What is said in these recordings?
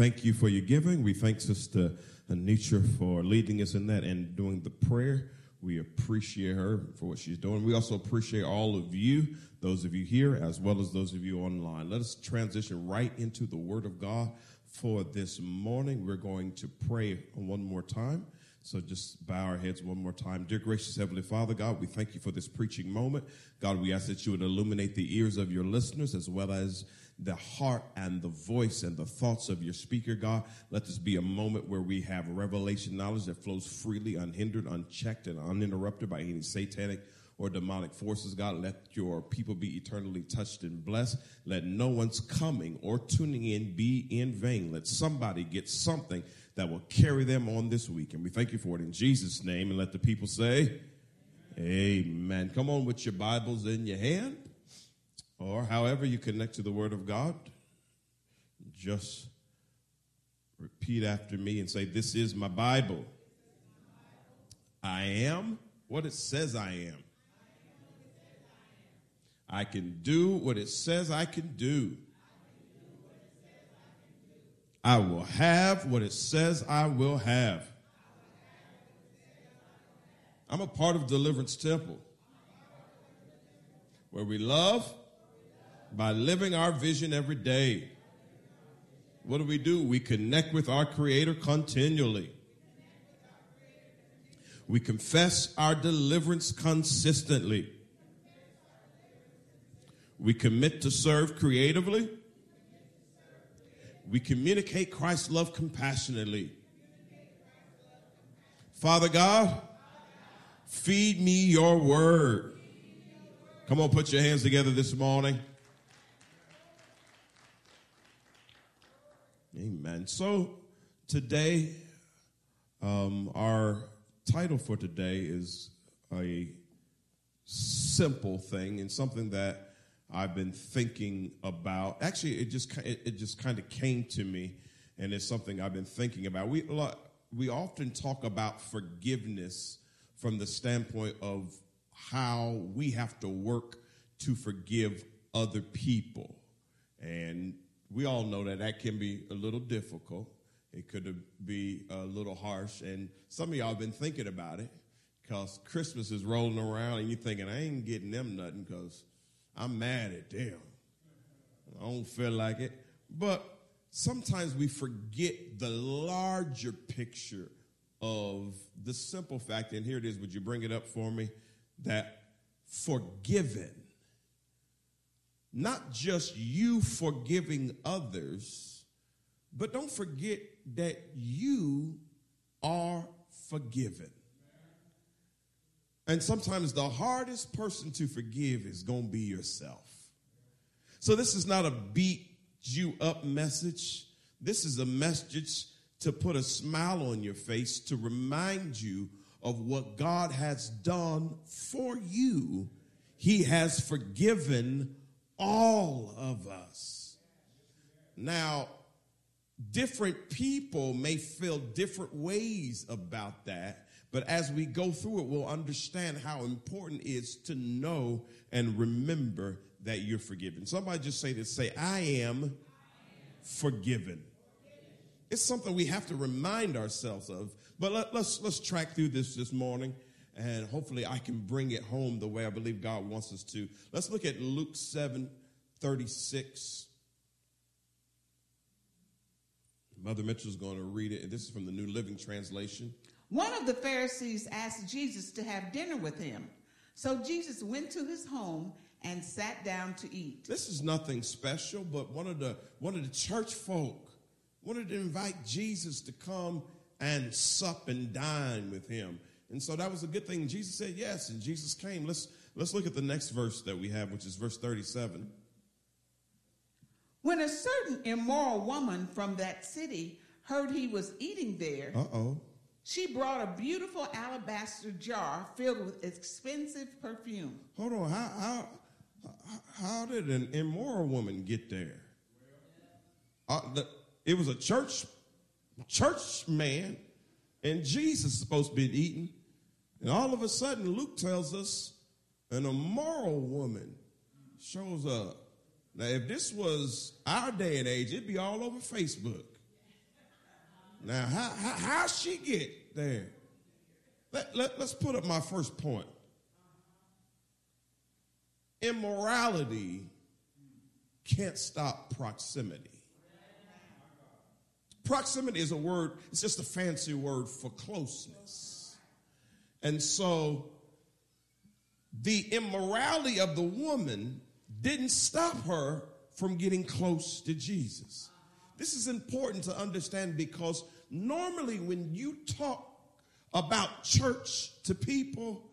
Thank you for your giving. We thank Sister Anitra for leading us in that and doing the prayer. We appreciate her for what she's doing. We also appreciate all of you, those of you here, as well as those of you online. Let us transition right into the Word of God for this morning. We're going to pray one more time. So just bow our heads one more time. Dear gracious Heavenly Father, God, we thank you for this preaching moment. God, we ask that you would illuminate the ears of your listeners as well as the heart and the voice and the thoughts of your speaker, God. Let this be a moment where we have revelation knowledge that flows freely, unhindered, unchecked, and uninterrupted by any satanic or demonic forces, God. Let your people be eternally touched and blessed. Let no one's coming or tuning in be in vain. Let somebody get something that will carry them on this week. And we thank you for it in Jesus' name. And let the people say, Amen. Come on with your Bibles in your hand or however you connect to the Word of God, just repeat after me and say, This is my Bible. I am what it says I am. I can do what it says I can do. I will have what it says I will have. I'm a part of Deliverance Temple where we love by living our vision every day. What do we do? We connect with our Creator continually. We confess our deliverance consistently. We commit to serve creatively. We communicate Christ's love compassionately. Father God, feed me your word. Come on, put your hands together this morning. Amen. So today, um, our title for today is a simple thing and something that I've been thinking about. Actually, it just it, it just kind of came to me, and it's something I've been thinking about. We we often talk about forgiveness from the standpoint of how we have to work to forgive other people, and we all know that that can be a little difficult. It could be a little harsh. And some of y'all have been thinking about it because Christmas is rolling around and you're thinking, I ain't getting them nothing because I'm mad at them. I don't feel like it. But sometimes we forget the larger picture of the simple fact, and here it is, would you bring it up for me? That forgiven not just you forgiving others, but don't forget that you are forgiven. And sometimes the hardest person to forgive is going to be yourself. So this is not a beat you up message. This is a message to put a smile on your face to remind you of what God has done for you. He has forgiven all of us. Now, different people may feel different ways about that, but as we go through it, we'll understand how important it is to know and remember that you're forgiven. Somebody just say this say, I am forgiven. It's something we have to remind ourselves of. But let, let's let's track through this this morning and hopefully I can bring it home the way I believe God wants us to. Let's look at Luke 7 36. Mother Mitchell's going to read it. and This is from the New Living Translation. One of the Pharisees asked Jesus to have dinner with him. So Jesus went to his home and sat down to eat. This is nothing special, but one of the one of the church folk wanted to invite Jesus to come and sup and dine with him. And so that was a good thing. Jesus said yes, and Jesus came. Let's let's look at the next verse that we have, which is verse 37. When a certain immoral woman from that city heard he was eating there, uh-oh. She brought a beautiful alabaster jar filled with expensive perfume. Hold on, how how how did an immoral woman get there? Uh, the, it was a church church man, and Jesus is supposed to be eating. And all of a sudden, Luke tells us an immoral woman shows up. Now, if this was our day and age, it'd be all over Facebook. Now, how, how, how she get there? Let, let, let's put up my first point. Immorality can't stop proximity. Proximity is a word, it's just a fancy word for closeness. And so the immorality of the woman didn't stop her from getting close to Jesus. This is important to understand because normally when you talk about church to people,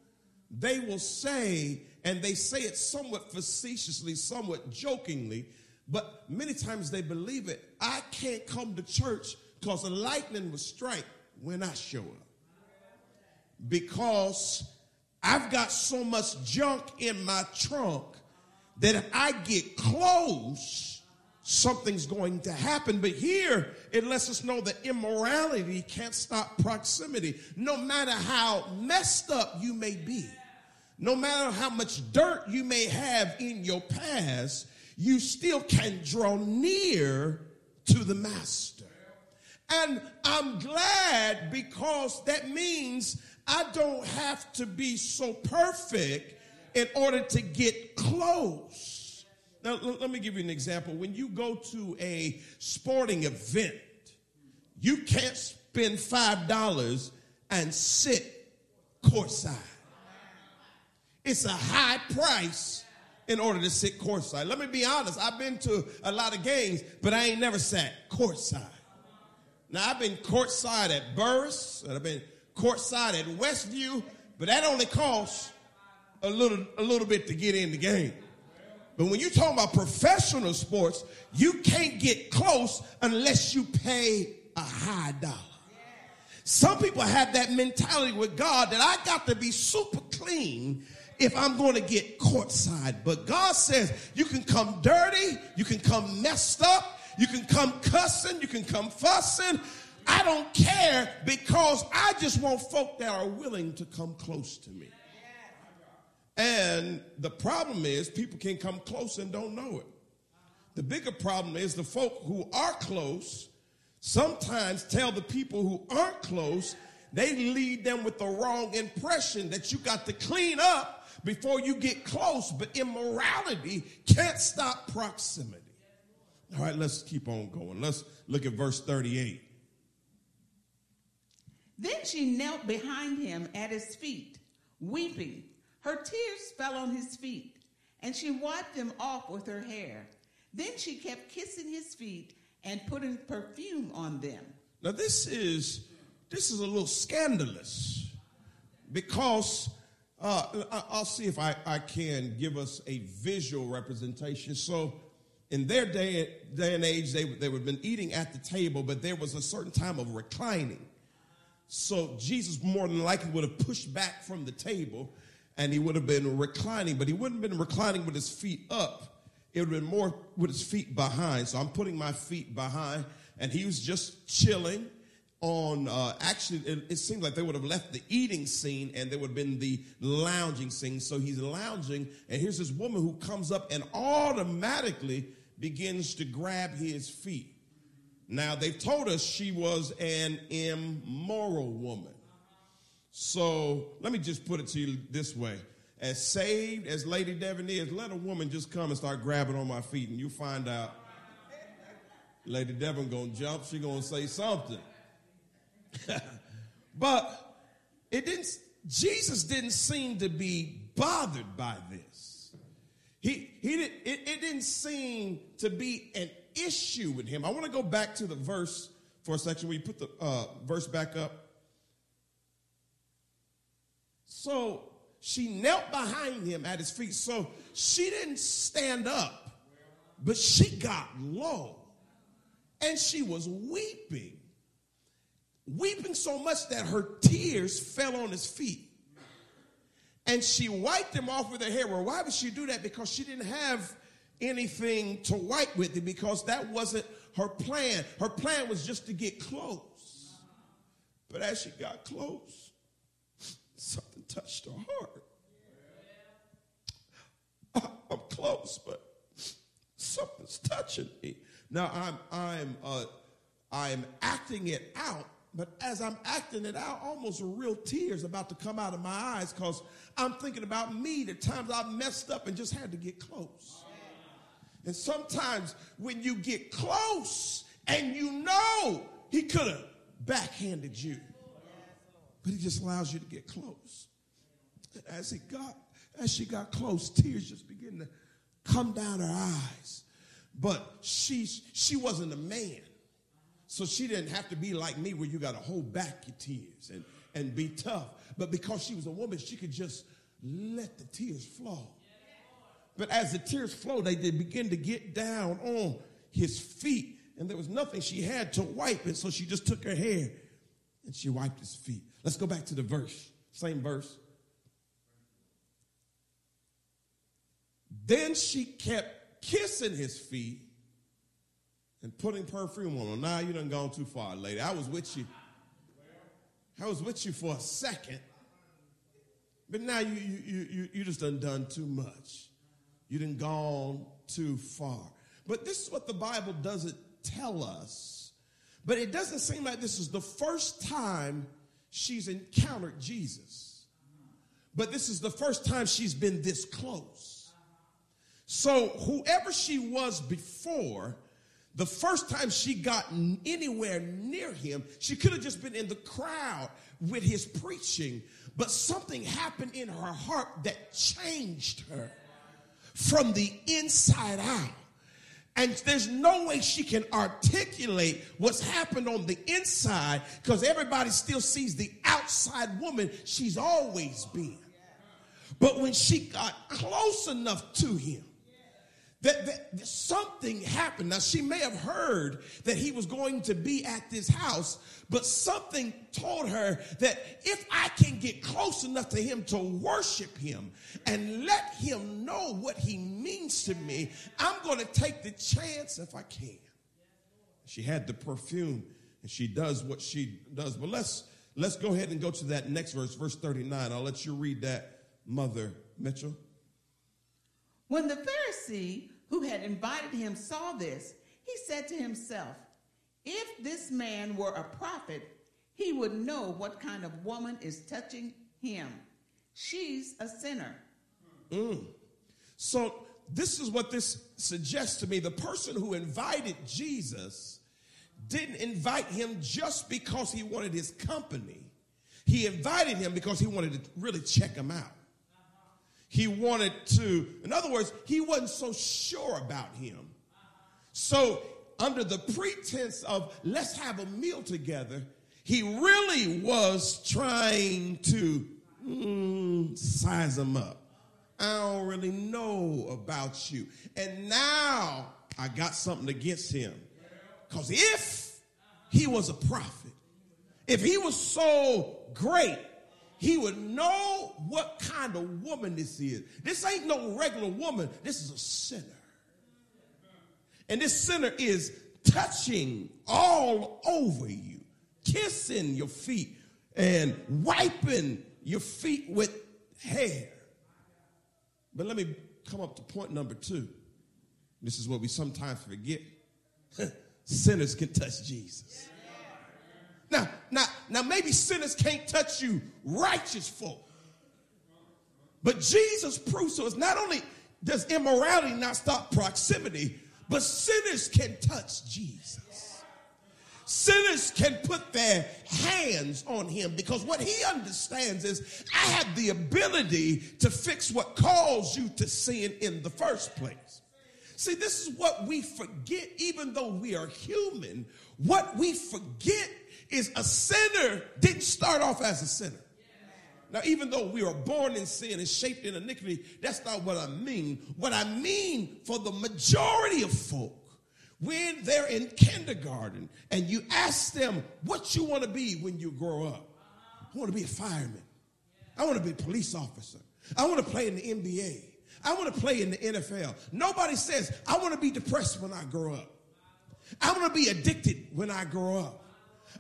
they will say, and they say it somewhat facetiously, somewhat jokingly, but many times they believe it. I can't come to church because the lightning will strike when I show up. Because I've got so much junk in my trunk that if I get close, something's going to happen. But here, it lets us know that immorality can't stop proximity. No matter how messed up you may be, no matter how much dirt you may have in your past, you still can draw near to the master. And I'm glad because that means I don't have to be so perfect in order to get close. Now, let me give you an example. When you go to a sporting event, you can't spend $5 and sit courtside. It's a high price in order to sit courtside. Let me be honest, I've been to a lot of games, but I ain't never sat courtside. Now, I've been courtside at Burris, and I've been courtside at Westview, but that only costs a little, a little bit to get in the game. But when you're talking about professional sports, you can't get close unless you pay a high dollar. Some people have that mentality with God that I got to be super clean if I'm going to get courtside. But God says you can come dirty, you can come messed up, you can come cussing, you can come fussing. I don't care because I just want folk that are willing to come close to me. And the problem is people can come close and don't know it. The bigger problem is the folk who are close sometimes tell the people who aren't close, they lead them with the wrong impression that you got to clean up before you get close, but immorality can't stop proximity. All right, let's keep on going. Let's look at verse 38. Then she knelt behind him at his feet, weeping. Her tears fell on his feet, and she wiped them off with her hair. Then she kept kissing his feet and putting perfume on them. Now this is this is a little scandalous because uh, I'll see if I, I can give us a visual representation. So, in their day, day and age, they, they would have been eating at the table, but there was a certain time of reclining. So, Jesus more than likely would have pushed back from the table and he would have been reclining, but he wouldn't have been reclining with his feet up. It would have been more with his feet behind. So, I'm putting my feet behind, and he was just chilling on uh, actually it, it, seemed like they would have left the eating scene and there would have been the lounging scene so he's lounging and here's this woman who comes up and automatically begins to grab his feet now they've told us she was an immoral woman. So let me just put it to you this way. As saved as lady devon is let a woman just come and start grabbing on my feet and you find out lady devon gonna jump. She gonna say something. But it didn't, Jesus didn't seem to be bothered by this. He, he did, it, it didn't seem to be an issue with him. I want to go back to the verse for a section where you put the uh, verse back up. So she knelt behind him at his feet. So she didn't stand up, but she got low and she was weeping weeping so much that her tears fell on his feet. And she wiped them off with her hair. Well, why would she do that? Because she didn't have anything to wipe with it because that wasn't her plan. Her plan was just to get close. But as she got close, something touched her heart. I'm close, but something's touching me. Now I'm I'm uh, I'm acting it out, but as I'm acting it out, almost real tears about to come out of my eyes because I'm thinking about me, the times I've messed up and just had to get close. And sometimes when you get close and you know he could have backhanded you, but he just allows you to get close. As he got, as she got close, tears just began to come down her eyes. But she she wasn't a man. So she didn't have to be like me where you got to hold back your tears and, and be tough. But because she was a woman, she could just let the tears flow. But as the tears flowed, they did begin to get down on his feet. And there was nothing she had to wipe it. So she just took her hair and she wiped his feet. Let's go back to the verse. Same verse. Then she kept kissing his feet and putting perfume on him. Now you done gone too far, lady. I was with you. I was with you for a second. But now you you you you just done done too much. You done gone too far. But this is what the Bible doesn't tell us. But it doesn't seem like this is the first time she's encountered Jesus. But this is the first time she's been this close. So whoever she was before, the first time she got anywhere near him, she could have just been in the crowd with his preaching, but something happened in her heart that changed her from the inside out. And there's no way she can articulate what's happened on the inside because everybody still sees the outside woman she's always been. But when she got close enough to him, that, that, something happened. Now, she may have heard that he was going to be at this house, but something told her that if I can get close enough to him to worship him and let him know what he means to me, I'm going to take the chance if I can. She had the perfume and she does what she does. But let's let's go ahead and go to that next verse, verse 39. I'll let you read that, Mother Mitchell. When the Pharisee who had invited him saw this, he said to himself, If this man were a prophet, he would know what kind of woman is touching him. She's a sinner. Mm. So, this is what this suggests to me. The person who invited Jesus didn't invite him just because he wanted his company, he invited him because he wanted to really check him out. He wanted to, in other words, he wasn't so sure about him. So, under the pretense of let's have a meal together, he really was trying to mm, size him up. I don't really know about you. And now I got something against him. Because if he was a prophet, if he was so great, he would know what kind of woman this is. This ain't no regular woman, this is a sinner. And this sinner is touching all over you, kissing your feet, and wiping your feet with hair. But let me come up to point number two. This is what we sometimes forget. Sinners can touch Jesus. Now, now, now maybe sinners can't touch you, righteous folk. But Jesus proves so it's not only does immorality not stop proximity, but sinners can touch Jesus. Sinners can put their hands on him because what he understands is I have the ability to fix what caused you to sin in the first place. See, this is what we forget, even though we are human. What we forget is a sinner didn't start off as a sinner. Now, even though we are born in sin and shaped in iniquity, that's not what I mean. What I mean for the majority of folk, when they're in kindergarten and you ask them what you want to be when you grow up, I want to be a fireman. I want to be a police officer. I want to play in the NBA. I want to play in the NFL. Nobody says, I want to be depressed when I grow up. I want to be addicted when I grow up.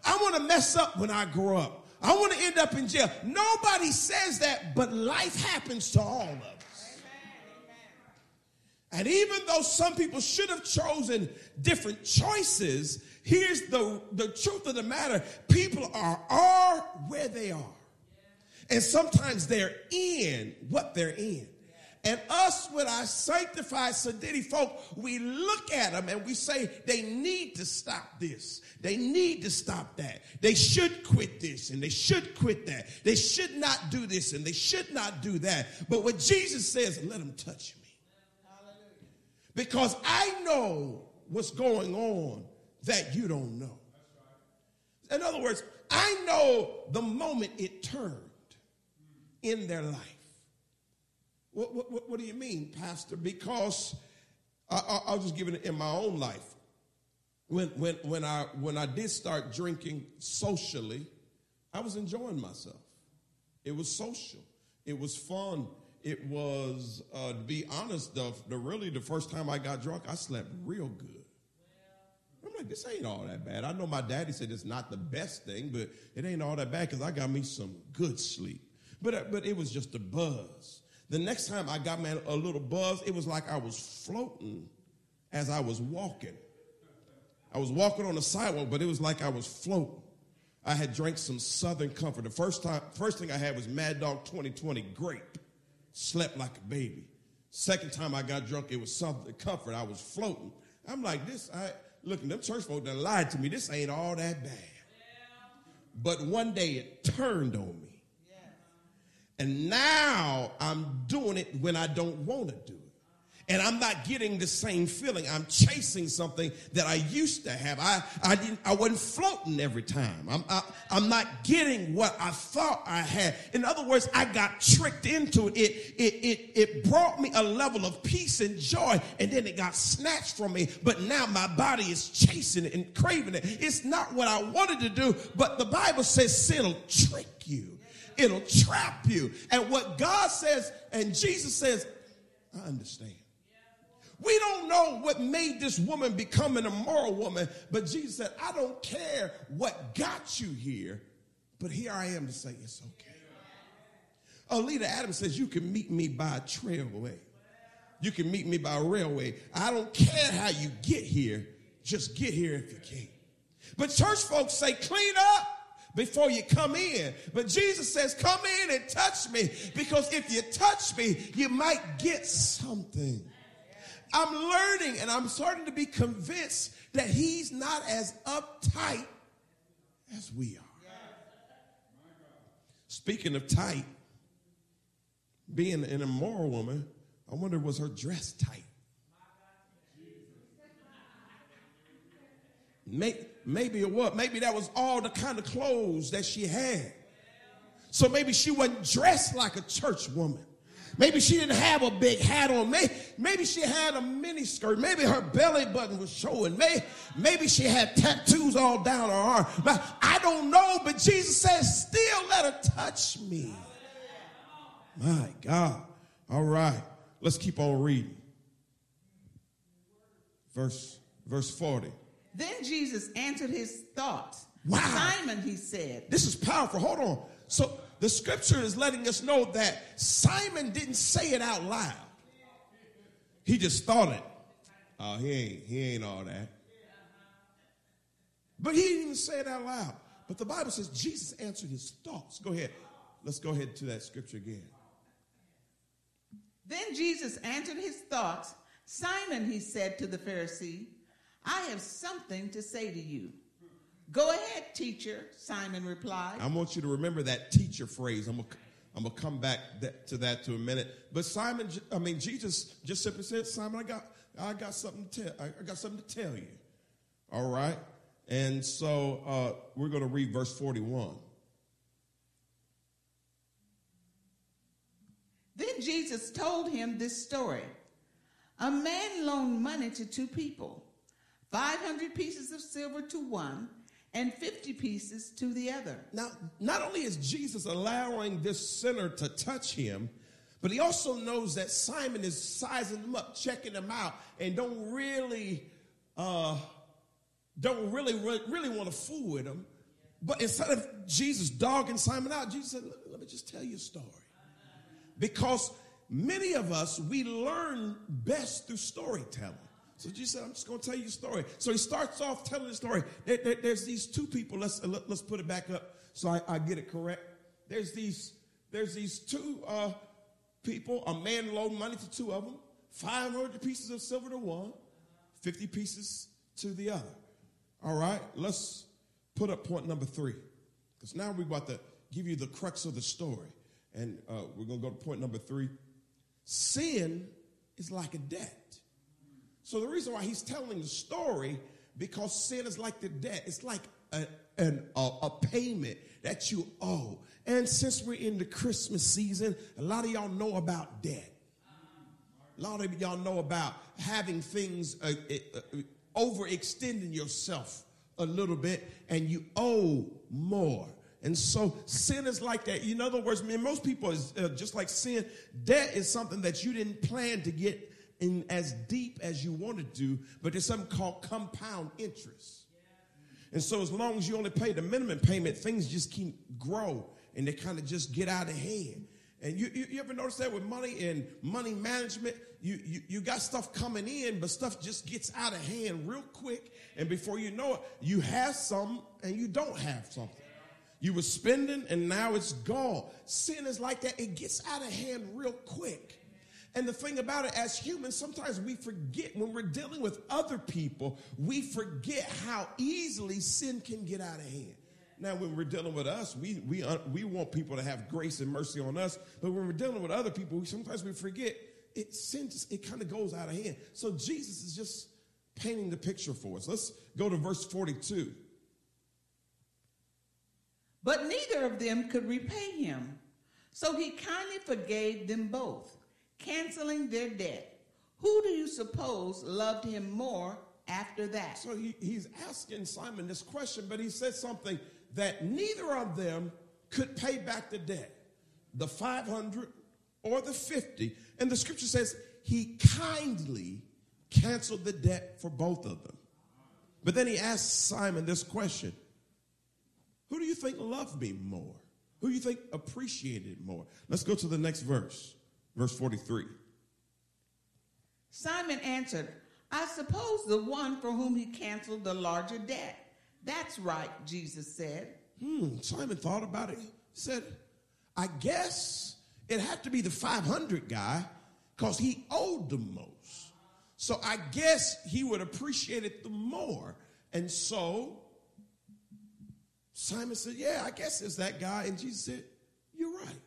I want to mess up when I grow up. I want to end up in jail. Nobody says that, but life happens to all of us. And even though some people should have chosen different choices, here's the, the truth of the matter people are, are where they are. And sometimes they're in what they're in. And us, with our sanctified Sadidi folk, we look at them and we say, they need to stop this. They need to stop that. They should quit this and they should quit that. They should not do this and they should not do that. But what Jesus says, let them touch me. Because I know what's going on that you don't know. In other words, I know the moment it turned in their life. What, what, what do you mean, Pastor? Because I, will just give it in my own life. When, when, when, I, when I did start drinking socially, I was enjoying myself. It was social, it was fun. It was, uh, to be honest, the, the really the first time I got drunk, I slept real good. I'm like, this ain't all that bad. I know my daddy said it's not the best thing, but it ain't all that bad because I got me some good sleep. But, uh, but it was just a buzz. The next time I got man a little buzz, it was like I was floating as I was walking. I was walking on the sidewalk, but it was like I was floating. I had drank some Southern Comfort. The first time, first thing I had was Mad Dog 2020 grape. Slept like a baby. Second time I got drunk, it was Southern Comfort. I was floating. I'm like this. I looking them church folk that lied to me. This ain't all that bad. But one day it turned on me. And now I'm doing it when I don't want to do it. And I'm not getting the same feeling. I'm chasing something that I used to have. I, I didn't, I wasn't floating every time. I'm, I, I'm not getting what I thought I had. In other words, I got tricked into it. It, it, it, it brought me a level of peace and joy, and then it got snatched from me. But now my body is chasing it and craving it. It's not what I wanted to do, but the Bible says sin will trick you it'll trap you. And what God says and Jesus says, I understand. We don't know what made this woman become an immoral woman, but Jesus said, I don't care what got you here, but here I am to say it's okay. Oleta Adams says, You can meet me by a trailway. You can meet me by a railway. I don't care how you get here, just get here if you can. But church folks say, Clean up before you come in. But Jesus says, Come in and touch me because if you touch me, you might get something. I'm learning and I'm starting to be convinced that he's not as uptight as we are. Speaking of tight, being an immoral woman, I wonder was her dress tight? Maybe, maybe it was. Maybe that was all the kind of clothes that she had. So maybe she wasn't dressed like a church woman. Maybe she didn't have a big hat on. Maybe, maybe she had a mini skirt. Maybe her belly button was showing. Maybe, maybe she had tattoos all down her arm. But I don't know. But Jesus says, still let her touch me. My God. All right. Let's keep on reading. Verse, verse 40. Then Jesus answered his thoughts. Wow. Simon, he said. This is powerful. Hold on. So the scripture is letting us know that Simon didn't say it out loud. He just thought it. Oh, he ain't, he ain't all that. But he didn't even say it out loud. But the Bible says Jesus answered his thoughts. Go ahead. Let's go ahead to that scripture again. Then Jesus answered his thoughts. Simon, he said to the Pharisee, I have something to say to you. Go ahead, teacher, Simon replied. I want you to remember that teacher phrase. I'm going I'm to come back that, to that to a minute. But Simon, I mean, Jesus just simply said, Simon, I got, I got something to tell, I got something to tell you. All right. And so uh, we're going to read verse 41. Then Jesus told him this story. A man loaned money to two people. 500 pieces of silver to one and 50 pieces to the other. Now, not only is Jesus allowing this sinner to touch him, but he also knows that Simon is sizing him up, checking him out, and don't really, uh, don't really, really, want to fool with him. But instead of Jesus dogging Simon out, Jesus said, let me just tell you a story. Because many of us, we learn best through storytelling. So Jesus said, I'm just going to tell you a story. So he starts off telling the story. There, there, there's these two people. Let's, let, us put it back up so I, I, get it correct. There's these, there's these two uh, people. A man loaned money to two of them. 500 pieces of silver to one, 50 pieces to the other. All right, let's put up point number three. Because now we're about to give you the crux of the story. And uh, we're going to go to point number three. Sin is like a debt. So the reason why he's telling the story, because sin is like the debt. It's like a, an, a, a payment that you owe. And since we're in the Christmas season, a lot of y'all know about debt. A lot of y'all know about having things, uh, uh, uh, overextending yourself a little bit, and you owe more. And so sin is like that. In other words, man, most people is uh, just like sin. Debt is something that you didn't plan to get in as deep as you wanted to, do, but there's something called compound interest. And so as long as you only pay the minimum payment, things just keep grow and they kind of just get out of hand. And you, you, you, ever notice that with money and money management? You, you, you got stuff coming in, but stuff just gets out of hand real quick. And before you know it, you have some and you don't have something. You were spending and now it's gone. Sin is like that. It gets out of hand real quick. And the thing about it, as humans, sometimes we forget when we're dealing with other people, we forget how easily sin can get out of hand. Now, when we're dealing with us, we, we, uh, we want people to have grace and mercy on us. But when we're dealing with other people, sometimes we forget it it kind of goes out of hand. So Jesus is just painting the picture for us. Let's go to verse 42. But neither of them could repay him. So he kindly forgave them both, canceling their debt. Who do you suppose loved him more after that? So he, he's asking Simon this question, but he said something that neither of them could pay back the debt the 500 or the 50. And the scripture says he kindly canceled the debt for both of them. But then he asked Simon this question Who do you think loved me more? Who do you think appreciated more? Let's go to the next verse, verse 43. Simon answered, I suppose the one for whom he canceled the larger debt. That's right, Jesus said. Hmm, Simon thought about it. He said, I guess it had to be the 500 guy because he owed the most. So I guess he would appreciate it the more. And so Simon said, Yeah, I guess it's that guy. And Jesus said, You're right.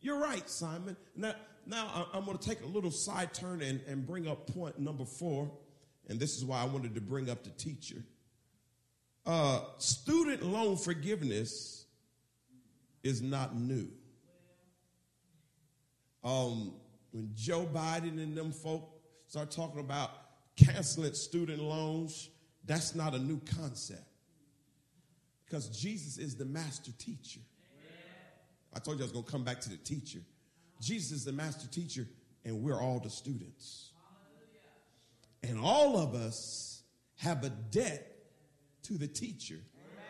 You're right, Simon. Now, now I'm going to take a little side turn and, and bring up point number four. And this is why I wanted to bring up the teacher. Uh, student loan forgiveness is not new. Um, when Joe Biden and them folk start talking about canceling student loans, that's not a new concept. Because Jesus is the master teacher. I told you I was going to come back to the teacher. Jesus is the master teacher, and we're all the students. And all of us have a debt to the teacher Amen.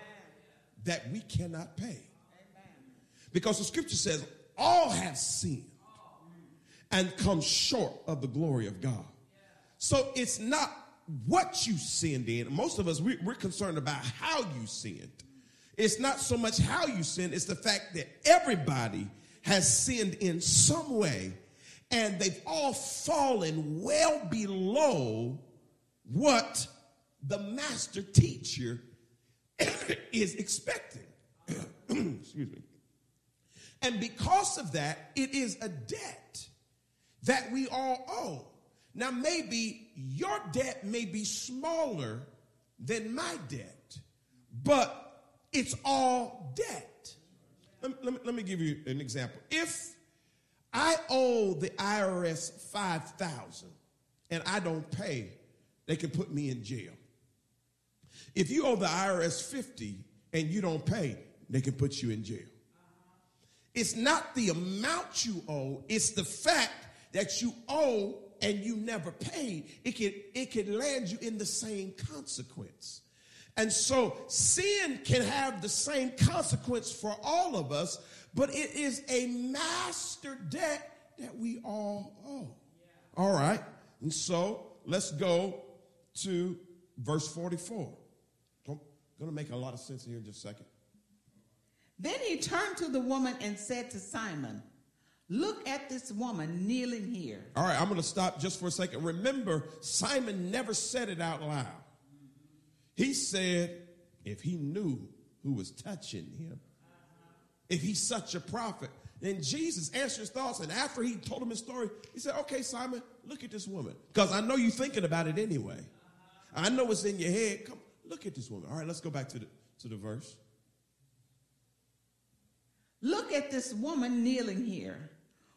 that we cannot pay. Amen. Because the scripture says, all have sinned and come short of the glory of God. So it's not what you sinned in. Most of us, we, are concerned about how you sinned. It's not so much how you sinned, it's the fact that everybody has sinned in some way and they've all fallen well below what the master teacher is expecting. Excuse me. And because of that, it is a debt that we all owe. Now, maybe your debt may be smaller than my debt, but it's all debt. Let me, let me, let me give you an example. If I owe the IRS 5000 and I don't pay, they can put me in jail. If you owe the IRS 50 and you don't pay, they can put you in jail. It's not the amount you owe, it's the fact that you owe and you never paid. It can, it can land you in the same consequence. And so sin can have the same consequence for all of us, but it is a master debt that we all owe. All right. And so let's go to verse 44. I'm going to make a lot of sense here in just a second. Then he turned to the woman and said to Simon, Look at this woman kneeling here. All right, I'm going to stop just for a second. Remember, Simon never said it out loud. He said, if he knew who was touching him, if he's such a prophet. then Jesus answered his thoughts, and after he told him his story, he said, Okay, Simon, look at this woman. Because I know you're thinking about it anyway. I know it's in your head. Come, look at this woman. All right, let's go back to the to the verse. Look at this woman kneeling here.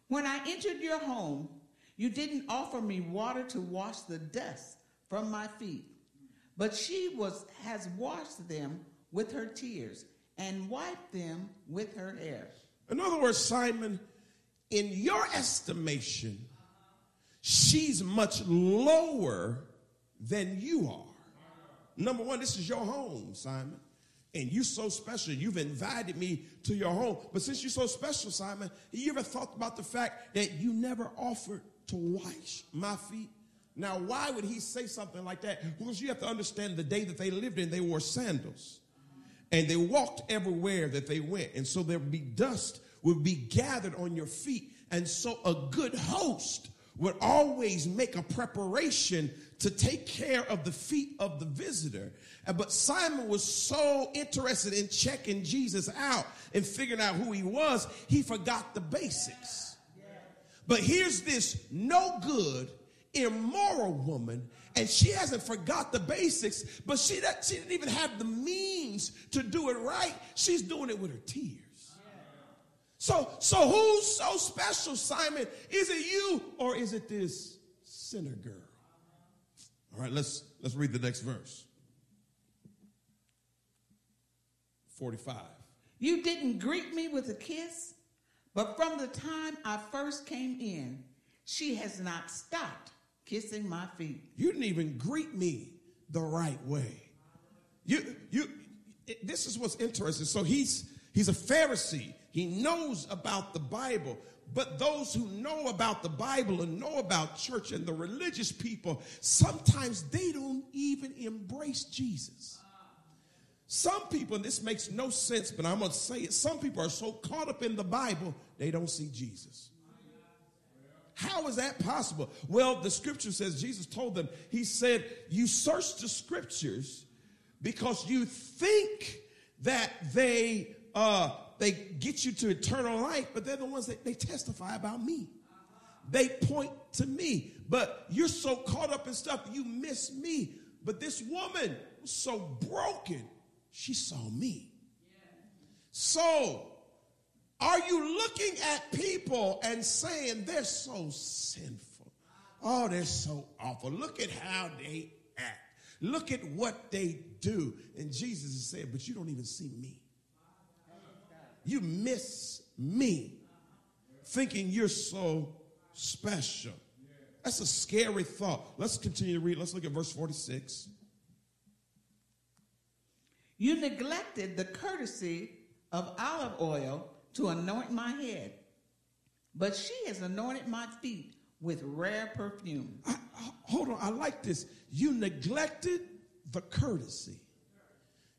When I entered your home, you didn't offer me water to wash the dust from my feet, but she was has washed them with her tears and wiped them with her hair. In other words, Simon, in your estimation, she's much lower than you are. Number one, this is your home, Simon. And you're so special. You've invited me to your home. But since you're so special, Simon, have you ever thought about the fact that you never offered to wash my feet? Now, why would he say something like that? Because you have to understand the day that they lived in, they wore sandals. And they walked everywhere that they went. And so there would be dust would be gathered on your feet. And so a good host would always make a preparation to take care of the feet of the visitor. But Simon was so interested in checking Jesus out and figuring out who he was, he forgot the basics. But here's this no good, immoral woman, and she hasn't forgot the basics, but she, she didn't even have the means to do it right. She's doing it with her tears. So, so who's so special, Simon? Is it you or is it this sinner girl? All right, let's let's read the next verse. 45. You didn't greet me with a kiss, but from the time I first came in, she has not stopped kissing my feet. You didn't even greet me the right way. You you this is what's interesting. So he's he's a Pharisee. He knows about the Bible. But those who know about the Bible and know about church and the religious people, sometimes they don't even embrace Jesus. Some people, and this makes no sense, but I'm going to say it. Some people are so caught up in the Bible, they don't see Jesus. How is that possible? Well, the scripture says, Jesus told them, He said, You search the scriptures because you think that they uh, they get you to eternal life, but they're the ones that they testify about me. They point to me, but you're so caught up in stuff, you miss me. But this woman was so broken, she saw me. So, are you looking at people and saying they're so sinful? Oh, they're so awful. Look at how they act. Look at what they do. And Jesus is saying, but you don't even see me. You miss me thinking you're so special. That's a scary thought. Let's continue to read. Let's look at verse 46. You neglected the courtesy of olive oil to anoint my head, but she has anointed my feet with rare perfume. I, hold on, I like this. You neglected the courtesy.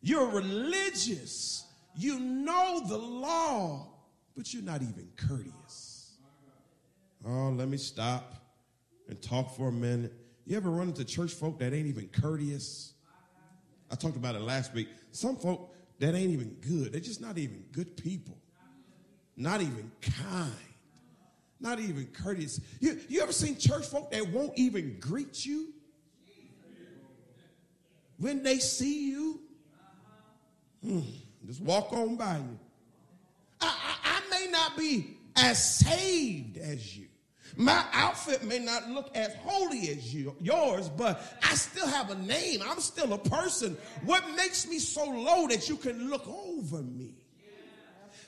You're religious. You know the law, but you're not even courteous. Oh, let me stop and talk for a minute. You ever run into church folk that ain't even courteous? I talked about it last week. Some folk that ain't even good. They're just not even good people. Not even kind. Not even courteous. You, you ever seen church folk that won't even greet you? When they see you? Hmm, just walk on by you. I, I, I may not be as saved as you. My outfit may not look as holy as you, yours, but I still have a name. I'm still a person. What makes me so low that you can look over me?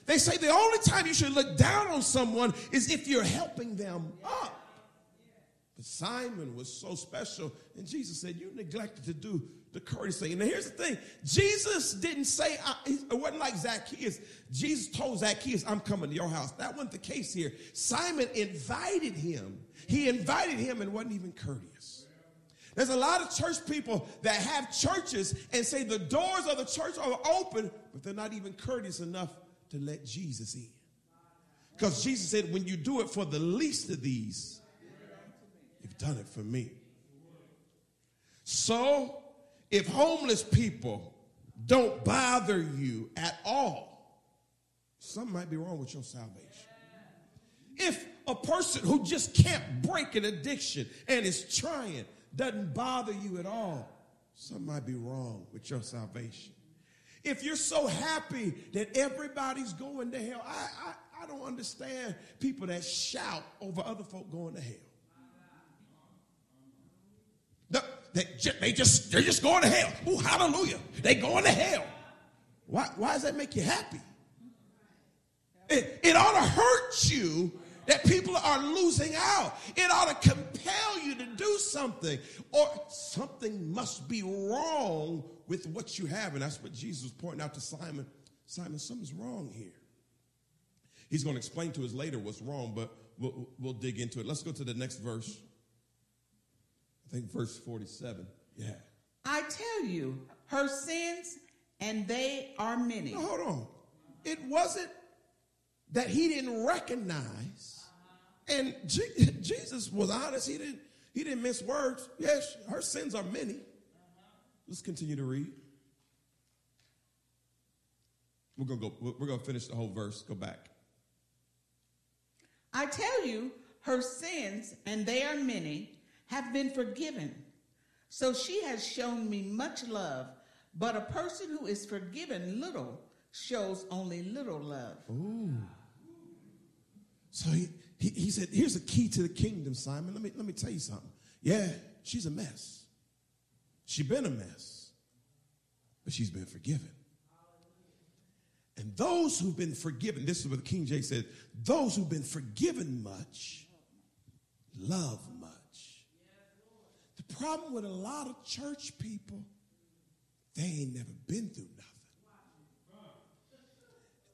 They say the only time you should look down on someone is if you're helping them up. But Simon was so special, and Jesus said, You neglected to do the courtesy. And here's the thing Jesus didn't say, it wasn't like Zacchaeus. Jesus told Zacchaeus, I'm coming to your house. That wasn't the case here. Simon invited him. He invited him and wasn't even courteous. There's a lot of church people that have churches and say the doors of the church are open, but they're not even courteous enough to let Jesus in. Because Jesus said, when you do it for the least of these, you've done it for me. So, if homeless people don't bother you at all, something might be wrong with your salvation. If a person who just can't break an addiction and is trying doesn't bother you at all, something might be wrong with your salvation. If you're so happy that everybody's going to hell, I, I, I don't understand people that shout over other folk going to hell. They, they just they're just going to hell. Oh, hallelujah! They going to hell. Why, why does that make you happy? It, it ought to hurt you that people are losing out. It ought to compel you to do something, or something must be wrong with what you have. And that's what Jesus was pointing out to Simon. Simon, something's wrong here. He's going to explain to us later what's wrong, but we'll, we'll dig into it. Let's go to the next verse. I think verse 47. Yeah. I tell you, her sins, and they are many. Now, hold on. It wasn't that he didn't recognize, and G- Jesus was honest. He didn't. He didn't miss words. Yes, her sins are many. Let's continue to read. We're gonna go. We're gonna finish the whole verse. Go back. I tell you, her sins, and they are many, have been forgiven. So she has shown me much love, but a person who is forgiven little shows only little love. Ooh. So he, he, he said, here's the key to the kingdom, Simon. Let me, let me tell you something. Yeah, she's a mess. She's been a mess, but she's been forgiven. And those who've been forgiven, this is what King James said, those who've been forgiven much love much. The problem with a lot of church people, they ain't never been through nothing.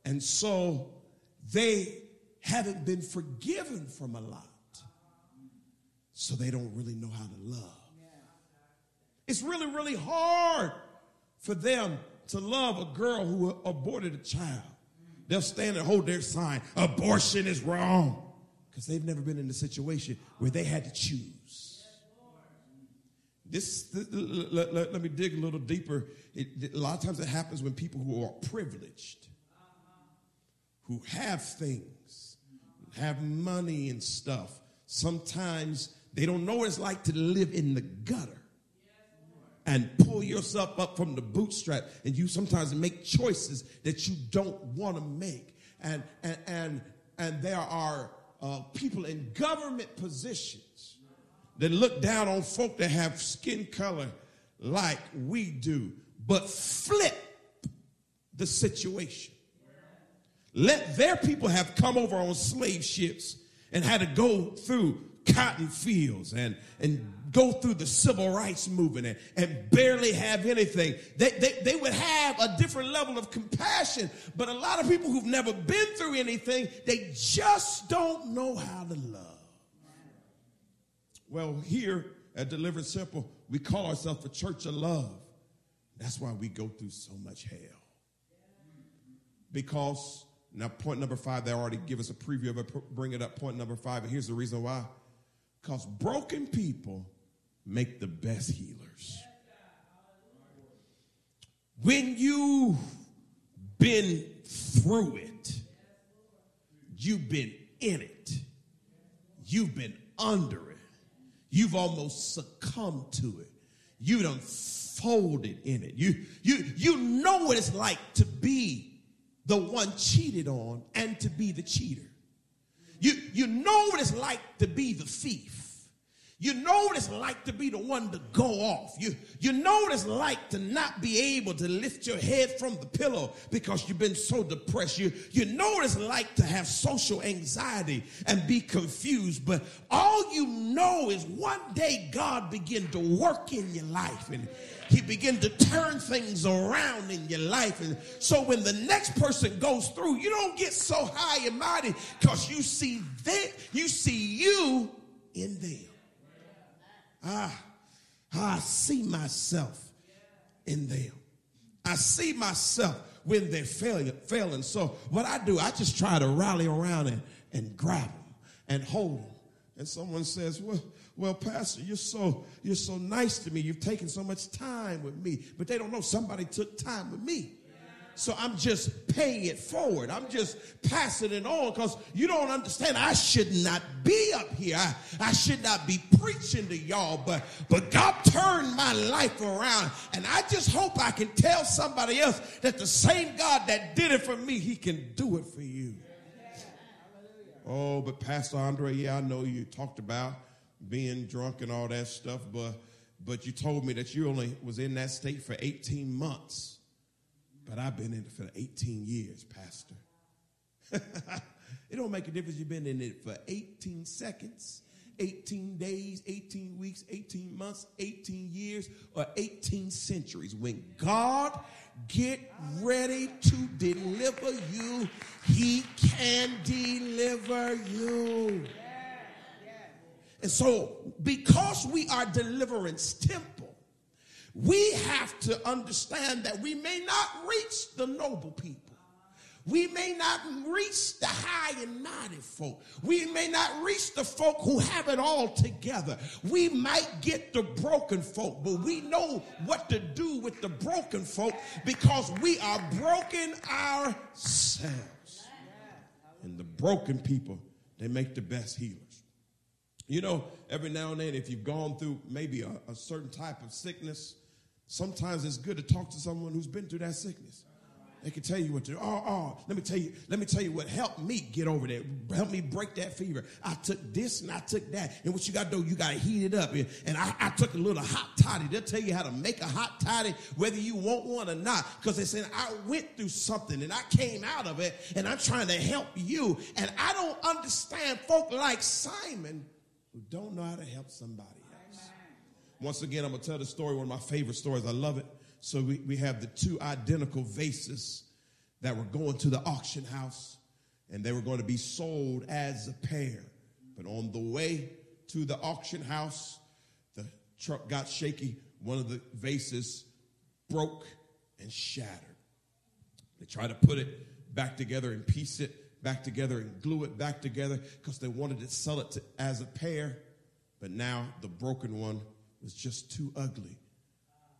And so they haven't been forgiven from a lot. So they don't really know how to love. It's really, really hard for them to love a girl who aborted a child. They'll stand and hold their sign, abortion is wrong. Because they've never been in a situation where they had to choose. This, let, let, let me dig a little deeper. It, a lot of times it happens when people who are privileged, who have things, have money and stuff, sometimes they don't know what it's like to live in the gutter and pull yourself up from the bootstrap. And you sometimes make choices that you don't want to make. And, and, and, and there are uh, people in government positions that look down on folk that have skin color like we do, but flip the situation. Let their people have come over on slave ships and had to go through cotton fields and, and go through the civil rights movement and, and barely have anything. They, they, they would have a different level of compassion. But a lot of people who've never been through anything, they just don't know how to love. Well, here at Deliverance Temple, we call ourselves a church of love. That's why we go through so much hell. Because, now point number five, they already give us a preview of it, bring it up, point number five, and here's the reason why. Because broken people make the best healers. When you've been through it, you've been in it, you've been under it, you've almost succumbed to it, you've unfolded in it. You, you, you know what it's like to be the one cheated on and to be the cheater. You, you know what it's like to be the thief. You know what it's like to be the one to go off. You, you know what it's like to not be able to lift your head from the pillow because you've been so depressed. You, you know what it's like to have social anxiety and be confused. But all you know is one day God began to work in your life and he began to turn things around in your life. And so when the next person goes through, you don't get so high and mighty because you see that you see you in them. Ah, I see myself in them. I see myself when they're failing, failing. So what I do, I just try to rally around and, and grab them and hold them. And someone says, well, well, Pastor, you're so, you're so nice to me. You've taken so much time with me. But they don't know somebody took time with me. So I'm just paying it forward. I'm just passing it on because you don't understand. I should not be up here. I, I should not be preaching to y'all, but, but God turned my life around. And I just hope I can tell somebody else that the same God that did it for me, he can do it for you. Oh, but Pastor Andre, yeah, I know you talked about being drunk and all that stuff, but but you told me that you only was in that state for 18 months. But I've been in it for 18 years, Pastor. it don't make a difference you've been in it for 18 seconds, 18 days, 18 weeks, 18 months, 18 years, or 18 centuries. When God get ready to deliver you, he can deliver you. And so, because we are deliverance temple, we have to understand that we may not reach the noble people. We may not reach the high and mighty folk. We may not reach the folk who have it all together. We might get the broken folk, but we know what to do with the broken folk because we are broken ourselves. And the broken people, they make the best healers. You know, every now and then, if you've gone through maybe a, a certain type of sickness, sometimes it's good to talk to someone who's been through that sickness. They can tell you what to do. Oh, oh, let me tell you, let me tell you what helped me get over there. Help me break that fever. I took this and I took that. And what you got to do, you got to heat it up. And I, I, took a little hot toddy. They'll tell you how to make a hot toddy, whether you want one or not. Because they said, I went through something and I came out of it and I'm trying to help you. And I don't understand folk like Simon who don't know how to help somebody. Once again, I'm going to tell the story, one of my favorite stories. I love it. So we, we have the two identical vases that were going to the auction house and they were going to be sold as a pair. But on the way to the auction house, the truck got shaky. One of the vases broke and shattered. They tried to put it back together and piece it back together and glue it back together because they wanted to sell it to, as a pair. But now the broken one was just too ugly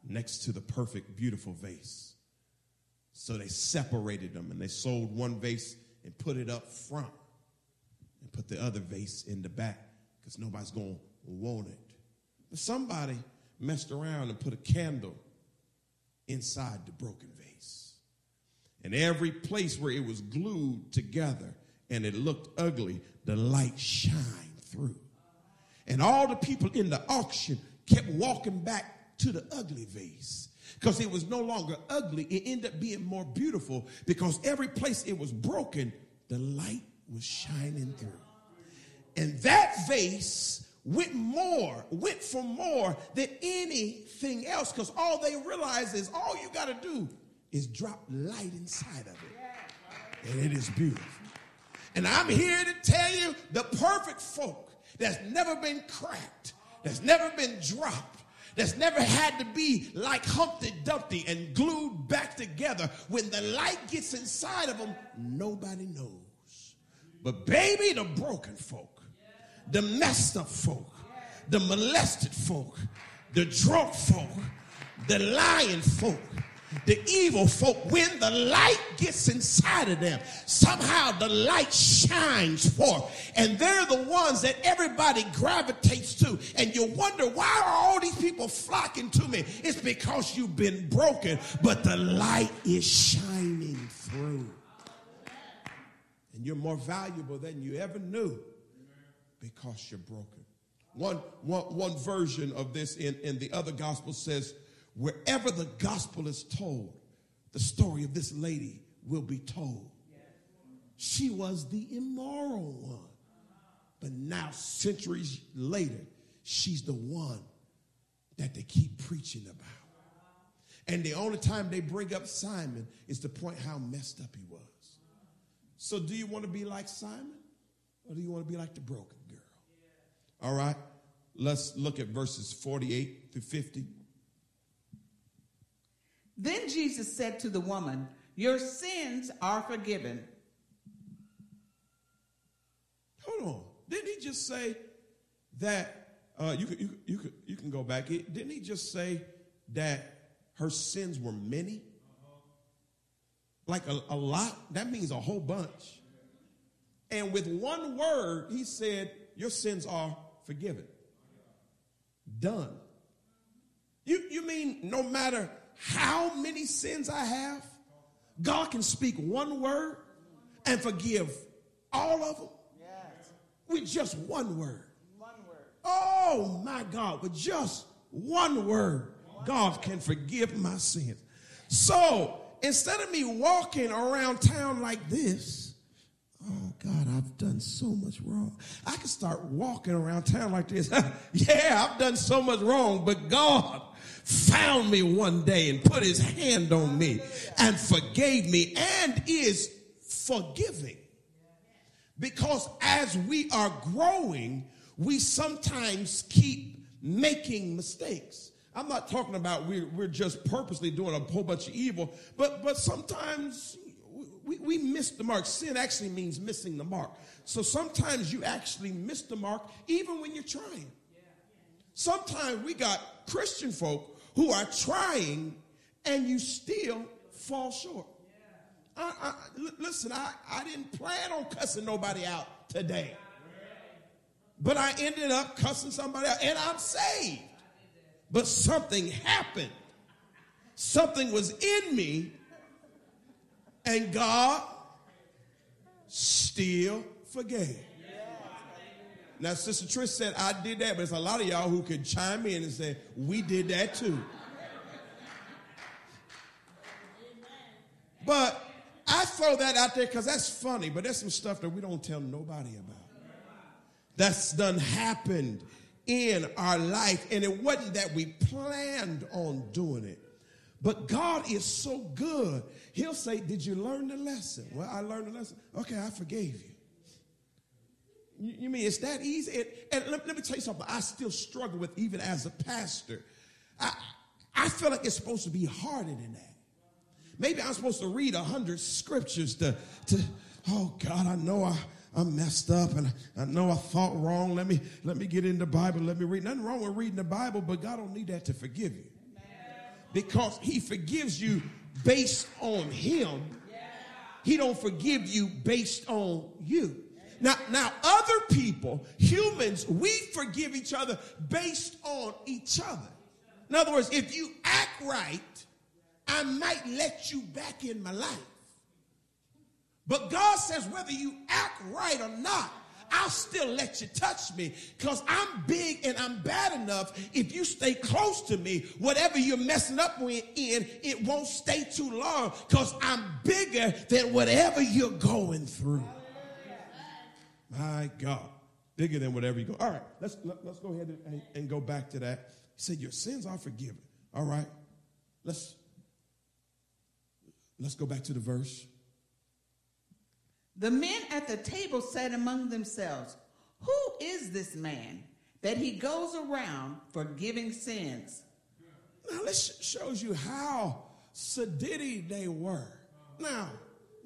next to the perfect, beautiful vase. So they separated them and they sold one vase and put it up front and put the other vase in the back because nobody's going to want it. But somebody messed around and put a candle inside the broken vase. And every place where it was glued together and it looked ugly, the light shined through. And all the people in the auction kept walking back to the ugly vase because it was no longer ugly. It ended up being more beautiful because every place it was broken, the light was shining through. And that vase went more, went for more than anything else because all they realized is all you got to do is drop light inside of it. And it is beautiful. And I'm here to tell you the perfect folk that's never been cracked that's never been dropped, that's never had to be like Humpty Dumpty and glued back together. When the light gets inside of them, nobody knows. But baby, the broken folk, the messed up folk, the molested folk, the drunk folk, the lying folk, the evil folk, when the light gets inside of them, somehow the light shines forth. And they're the ones that everybody gravitates to. And you wonder, why are all these people flocking to me? It's because you've been broken, but the light is shining through. And you're more valuable than you ever knew because you're broken. One, one, one version of this in, in the other gospel says, wherever the gospel is told, the story of this lady will be told. She was the immoral one. But now, centuries later, she's the one that they keep preaching about. And the only time they bring up Simon is to point how messed up he was. So, do you want to be like Simon or do you want to be like the broken girl? All right, let's look at verses 48 through 50. Then Jesus said to the woman, Your sins are forgiven. Hold on. Didn't he just say that? Uh, you, could, you, could, you, you can go back. Didn't he just say that her sins were many? Like a, a lot? That means a whole bunch. And with one word, he said, Your sins are forgiven. Done. You, you mean no matter how many sins I have, God can speak one word and forgive all of them? Yes. With just one word. One word. Oh my God, with just one word, God can forgive my sins. So instead of me walking around town like this, oh God, I've done so much wrong. I can start walking around town like this. yeah, I've done so much wrong, but God found me one day and put his hand on me and forgave me and is forgiving. Because as we are growing, we sometimes keep making mistakes. I'm not talking about we're, we're just purposely doing a whole bunch of evil, but, but sometimes we, we miss the mark. Sin actually means missing the mark. So sometimes you actually miss the mark even when you're trying. Sometimes we got Christian folk who are trying and you still fall short. I, I, listen, I, I didn't plan on cussing nobody out today. But I ended up cussing somebody out and I'm saved. But something happened. Something was in me and God still forgave. Now, Sister Trish said, I did that, but there's a lot of y'all who could chime in and say, we did that too. But I throw that out there because that's funny, but there's some stuff that we don't tell nobody about. That's done happened in our life, and it wasn't that we planned on doing it. But God is so good. He'll say, Did you learn the lesson? Well, I learned the lesson. Okay, I forgave you. You, mean it's that easy? And, and let, let, me tell you something I still struggle with, even as a pastor. I, I feel like it's supposed to be harder than that. Maybe I'm supposed to read a hundred scriptures to, to, oh God, I know I, I messed up and I know I thought wrong. Let me, let me get in the Bible. Let me read. Nothing wrong with reading the Bible, but God don't need that to forgive you. Because he forgives you based on him. He don't forgive you based on you. Now, now other people, humans, we forgive each other based on each other. In other words, if you act right, I might let you back in my life. But God says whether you act right or not, I'll still let you touch me because I'm big and I'm bad enough. If you stay close to me, whatever you're messing up in, it won't stay too long because I'm bigger than whatever you're going through. My God, bigger than whatever you go. All right, let's let, us let us go ahead and, and go back to that. He said, "Your sins are forgiven." All right, let's let's go back to the verse. The men at the table said among themselves, "Who is this man that he goes around forgiving sins?" Now this shows you how sedity they were. Now,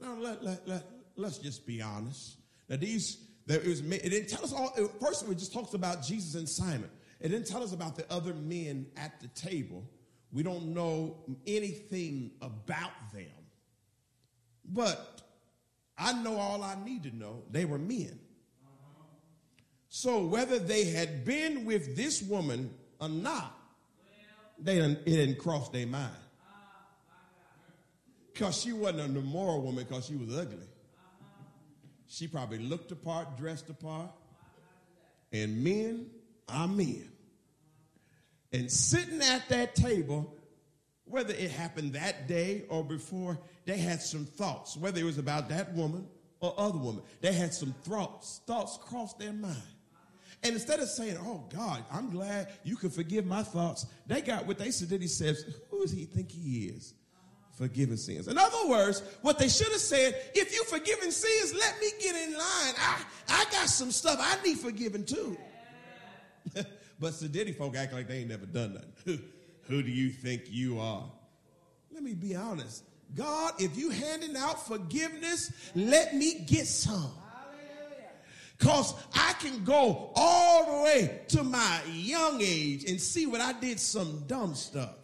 now let, let, let, let's just be honest. Now these there it, was, it didn't tell us all. First, it just talks about Jesus and Simon. It didn't tell us about the other men at the table. We don't know anything about them. But I know all I need to know. They were men. So whether they had been with this woman or not, they didn't, it didn't cross their mind. Because she wasn't an immoral woman because she was ugly. She probably looked apart, dressed apart. And men I'm in. And sitting at that table, whether it happened that day or before, they had some thoughts, whether it was about that woman or other woman. They had some thoughts, thoughts crossed their mind. And instead of saying, Oh God, I'm glad you can forgive my thoughts, they got what they said. He says, Who does he think he is? Forgiving sins. In other words, what they should have said, if you forgiving sins, let me get in line. I, I got some stuff I need forgiving too. but Sadiddy folk act like they ain't never done nothing. Who do you think you are? Let me be honest. God, if you handing out forgiveness, let me get some. Because I can go all the way to my young age and see what I did some dumb stuff.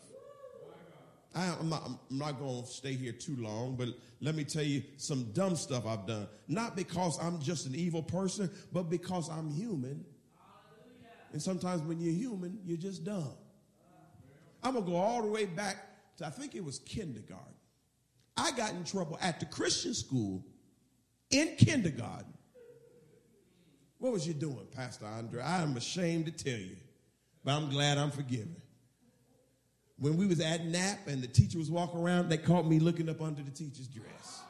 I, am not, I'm not going to stay here too long, but let me tell you some dumb stuff I've done. Not because I'm just an evil person, but because I'm human. And sometimes when you're human, you're just dumb. I'm going to go all the way back to, I think it was kindergarten. I got in trouble at the Christian school in kindergarten. What was you doing, Pastor Andre? I am ashamed to tell you, but I'm glad I'm forgiven. When we was at nap and the teacher was walking around, they caught me looking up under the teacher's dress.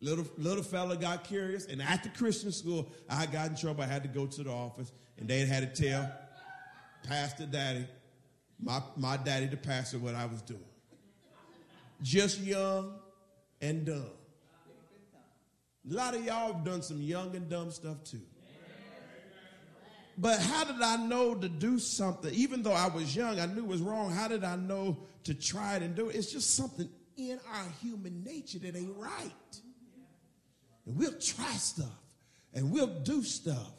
little, little fella got curious, and at the Christian school, I got in trouble. I had to go to the office, and they had to tell Pastor Daddy, my, my daddy, the pastor, what I was doing. Just young and dumb. A lot of y'all have done some young and dumb stuff too. But how did I know to do something? Even though I was young, I knew it was wrong. How did I know to try it and do it? It's just something in our human nature that ain't right. And we'll try stuff and we'll do stuff.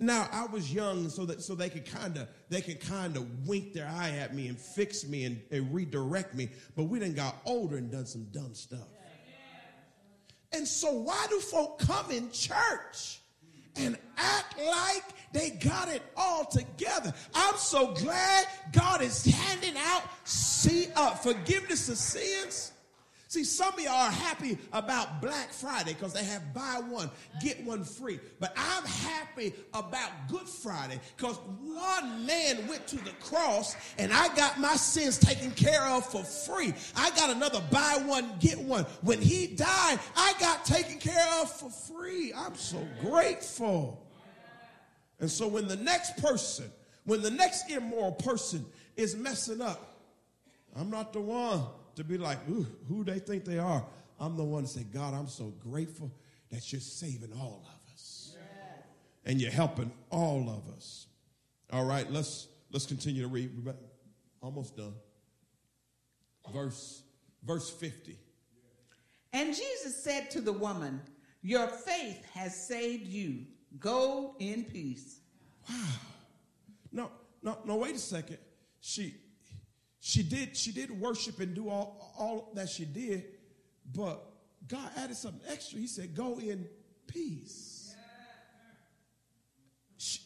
Now I was young, so that so they could kind of they could kind of wink their eye at me and fix me and, and redirect me. But we then got older and done some dumb stuff. And so why do folk come in church and act like they got it all together? I'm so glad God is handing out see uh, forgiveness of sins See, some of y'all are happy about Black Friday because they have buy one, get one free. But I'm happy about Good Friday because one man went to the cross and I got my sins taken care of for free. I got another buy one, get one. When he died, I got taken care of for free. I'm so grateful. And so when the next person, when the next immoral person is messing up, I'm not the one to be like, who they think they are. I'm the one to say, God, I'm so grateful that you're saving all of us. And you're helping all of us. All right, let's let's continue to read. We're almost done. Verse verse 50. And Jesus said to the woman, Your faith has saved you. Go in peace. Wow. No, no, no, wait a second. She she did, she did worship and do all, all that she did, but God added something extra. He said, Go in peace. She,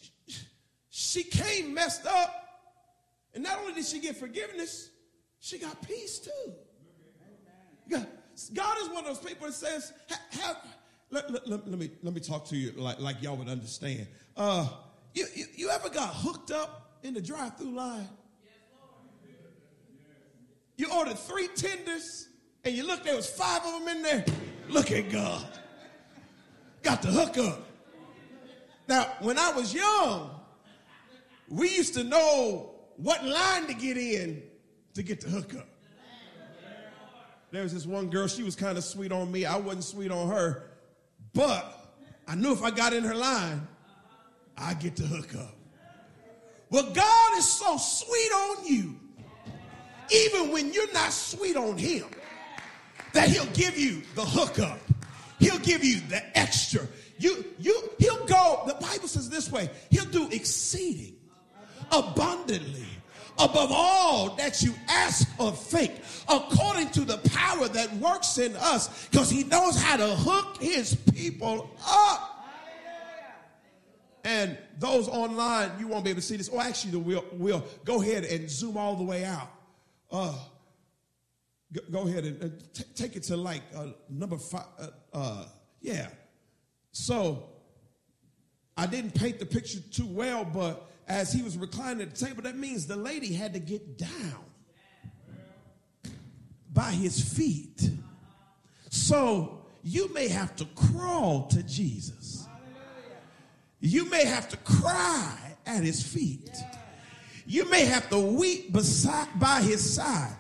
she came messed up, and not only did she get forgiveness, she got peace too. God, God is one of those people that says, have, let, let, let, let, me, let me talk to you like, like y'all would understand. Uh, you, you, you ever got hooked up in the drive through line? You ordered three tenders and you looked, there was five of them in there. Look at God. Got the hook up. Now, when I was young, we used to know what line to get in to get the hookup. There was this one girl, she was kind of sweet on me. I wasn't sweet on her, but I knew if I got in her line, I'd get the hookup. Well, God is so sweet on you even when you're not sweet on him, that he'll give you the hookup. He'll give you the extra. You, you, he'll go, the Bible says this way, he'll do exceeding abundantly above all that you ask or think, according to the power that works in us, because he knows how to hook his people up. And those online, you won't be able to see this. Oh, actually, we'll, we'll go ahead and zoom all the way out. Uh, go, go ahead and uh, t- take it to like uh, number five. Uh, uh, yeah. So I didn't paint the picture too well, but as he was reclining at the table, that means the lady had to get down by his feet. So you may have to crawl to Jesus. You may have to cry at his feet. You may have to weep beside, by his side.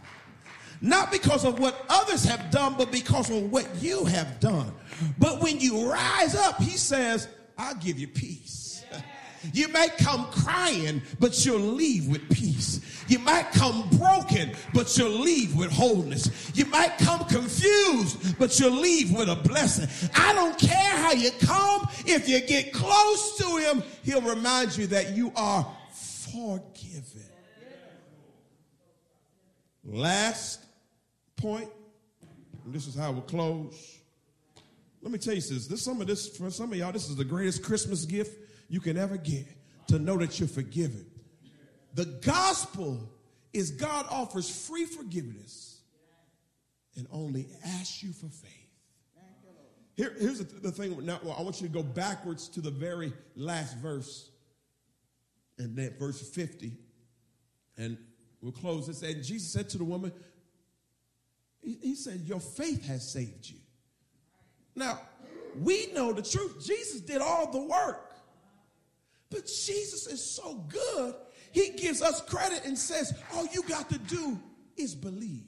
Not because of what others have done, but because of what you have done. But when you rise up, he says, I'll give you peace. You might come crying, but you'll leave with peace. You might come broken, but you'll leave with wholeness. You might come confused, but you'll leave with a blessing. I don't care how you come. If you get close to him, he'll remind you that you are forgiven. Last point, and this is how we'll close. Let me tell you this. This some of this for some of y'all. This is the greatest Christmas gift you can ever get to know that you're forgiven. The gospel is God offers free forgiveness and only asks you for faith. Here, here's the, the thing. Now, well, I want you to go backwards to the very last verse, and then verse 50, and we'll close this. And Jesus said to the woman, he, he said, Your faith has saved you. Now, we know the truth. Jesus did all the work. But Jesus is so good, he gives us credit and says, all you got to do is believe.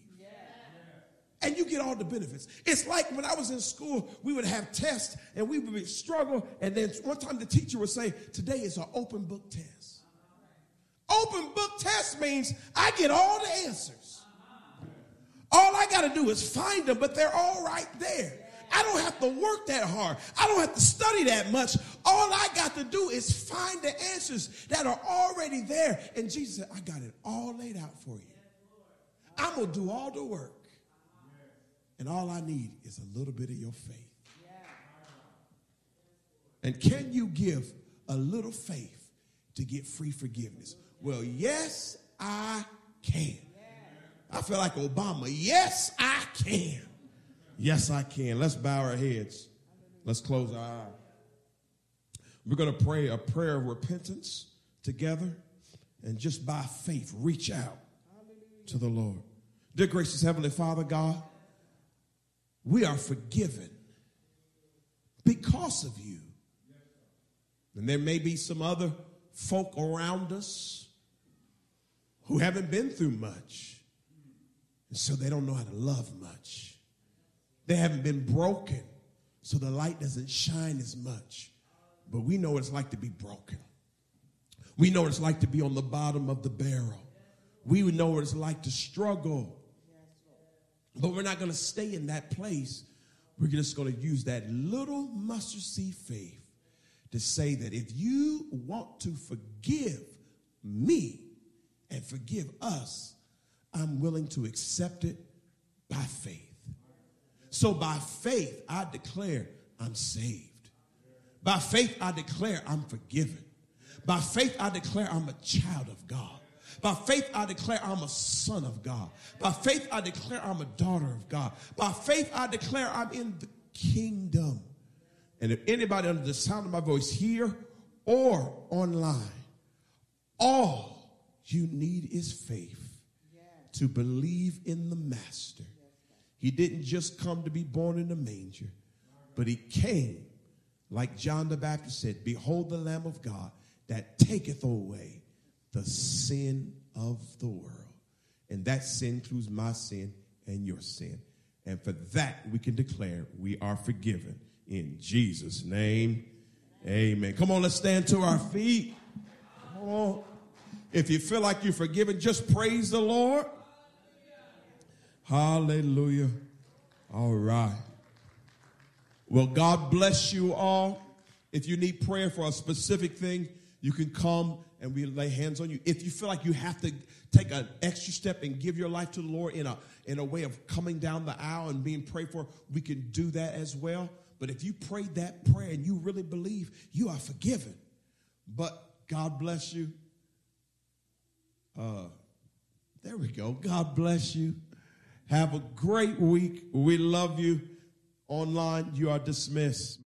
And you get all the benefits. It's like when I was in school, we would have tests and we would struggle. And then one time the teacher would say, Today is an open book test. Uh-huh. Open book test means I get all the answers. All I got to do is find them, but they're all right there. I don't have to work that hard. I don't have to study that much. All I got to do is find the answers that are already there. And Jesus said, I got it all laid out for you. I'm going to do all the work. And all I need is a little bit of your faith. And can you give a little faith to get free forgiveness? Well, yes, I can. I feel like Obama. Yes, I can. Yes, I can. Let's bow our heads. Let's close our eyes. We're going to pray a prayer of repentance together and just by faith reach out to the Lord. Dear gracious Heavenly Father God, we are forgiven because of you. And there may be some other folk around us who haven't been through much, and so they don't know how to love much. They haven't been broken, so the light doesn't shine as much. But we know what it's like to be broken. We know what it's like to be on the bottom of the barrel. We know what it's like to struggle. But we're not going to stay in that place. We're just going to use that little mustard seed faith to say that if you want to forgive me and forgive us, I'm willing to accept it by faith. So by faith, I declare I'm saved. By faith, I declare I'm forgiven. By faith, I declare I'm a child of God. By faith, I declare I'm a son of God. By faith, I declare I'm a daughter of God. By faith, I declare I'm in the kingdom. And if anybody under the sound of my voice here or online, all you need is faith to believe in the Master he didn't just come to be born in a manger, but he came, like John the Baptist said, Behold the Lamb of God that taketh away the sin of the world. And that sin includes my sin and your sin. And for that, we can declare we are forgiven in Jesus' name. Amen. Come on, let's stand to our feet. Come on. If you feel like you're forgiven, just praise the Lord. Hallelujah. All right. Well, God bless you all. If you need prayer for a specific thing, you can come and we lay hands on you. If you feel like you have to take an extra step and give your life to the Lord in a in a way of coming down the aisle and being prayed for, we can do that as well. But if you prayed that prayer and you really believe, you are forgiven. But God bless you. Uh, there we go. God bless you. Have a great week. We love you. Online, you are dismissed.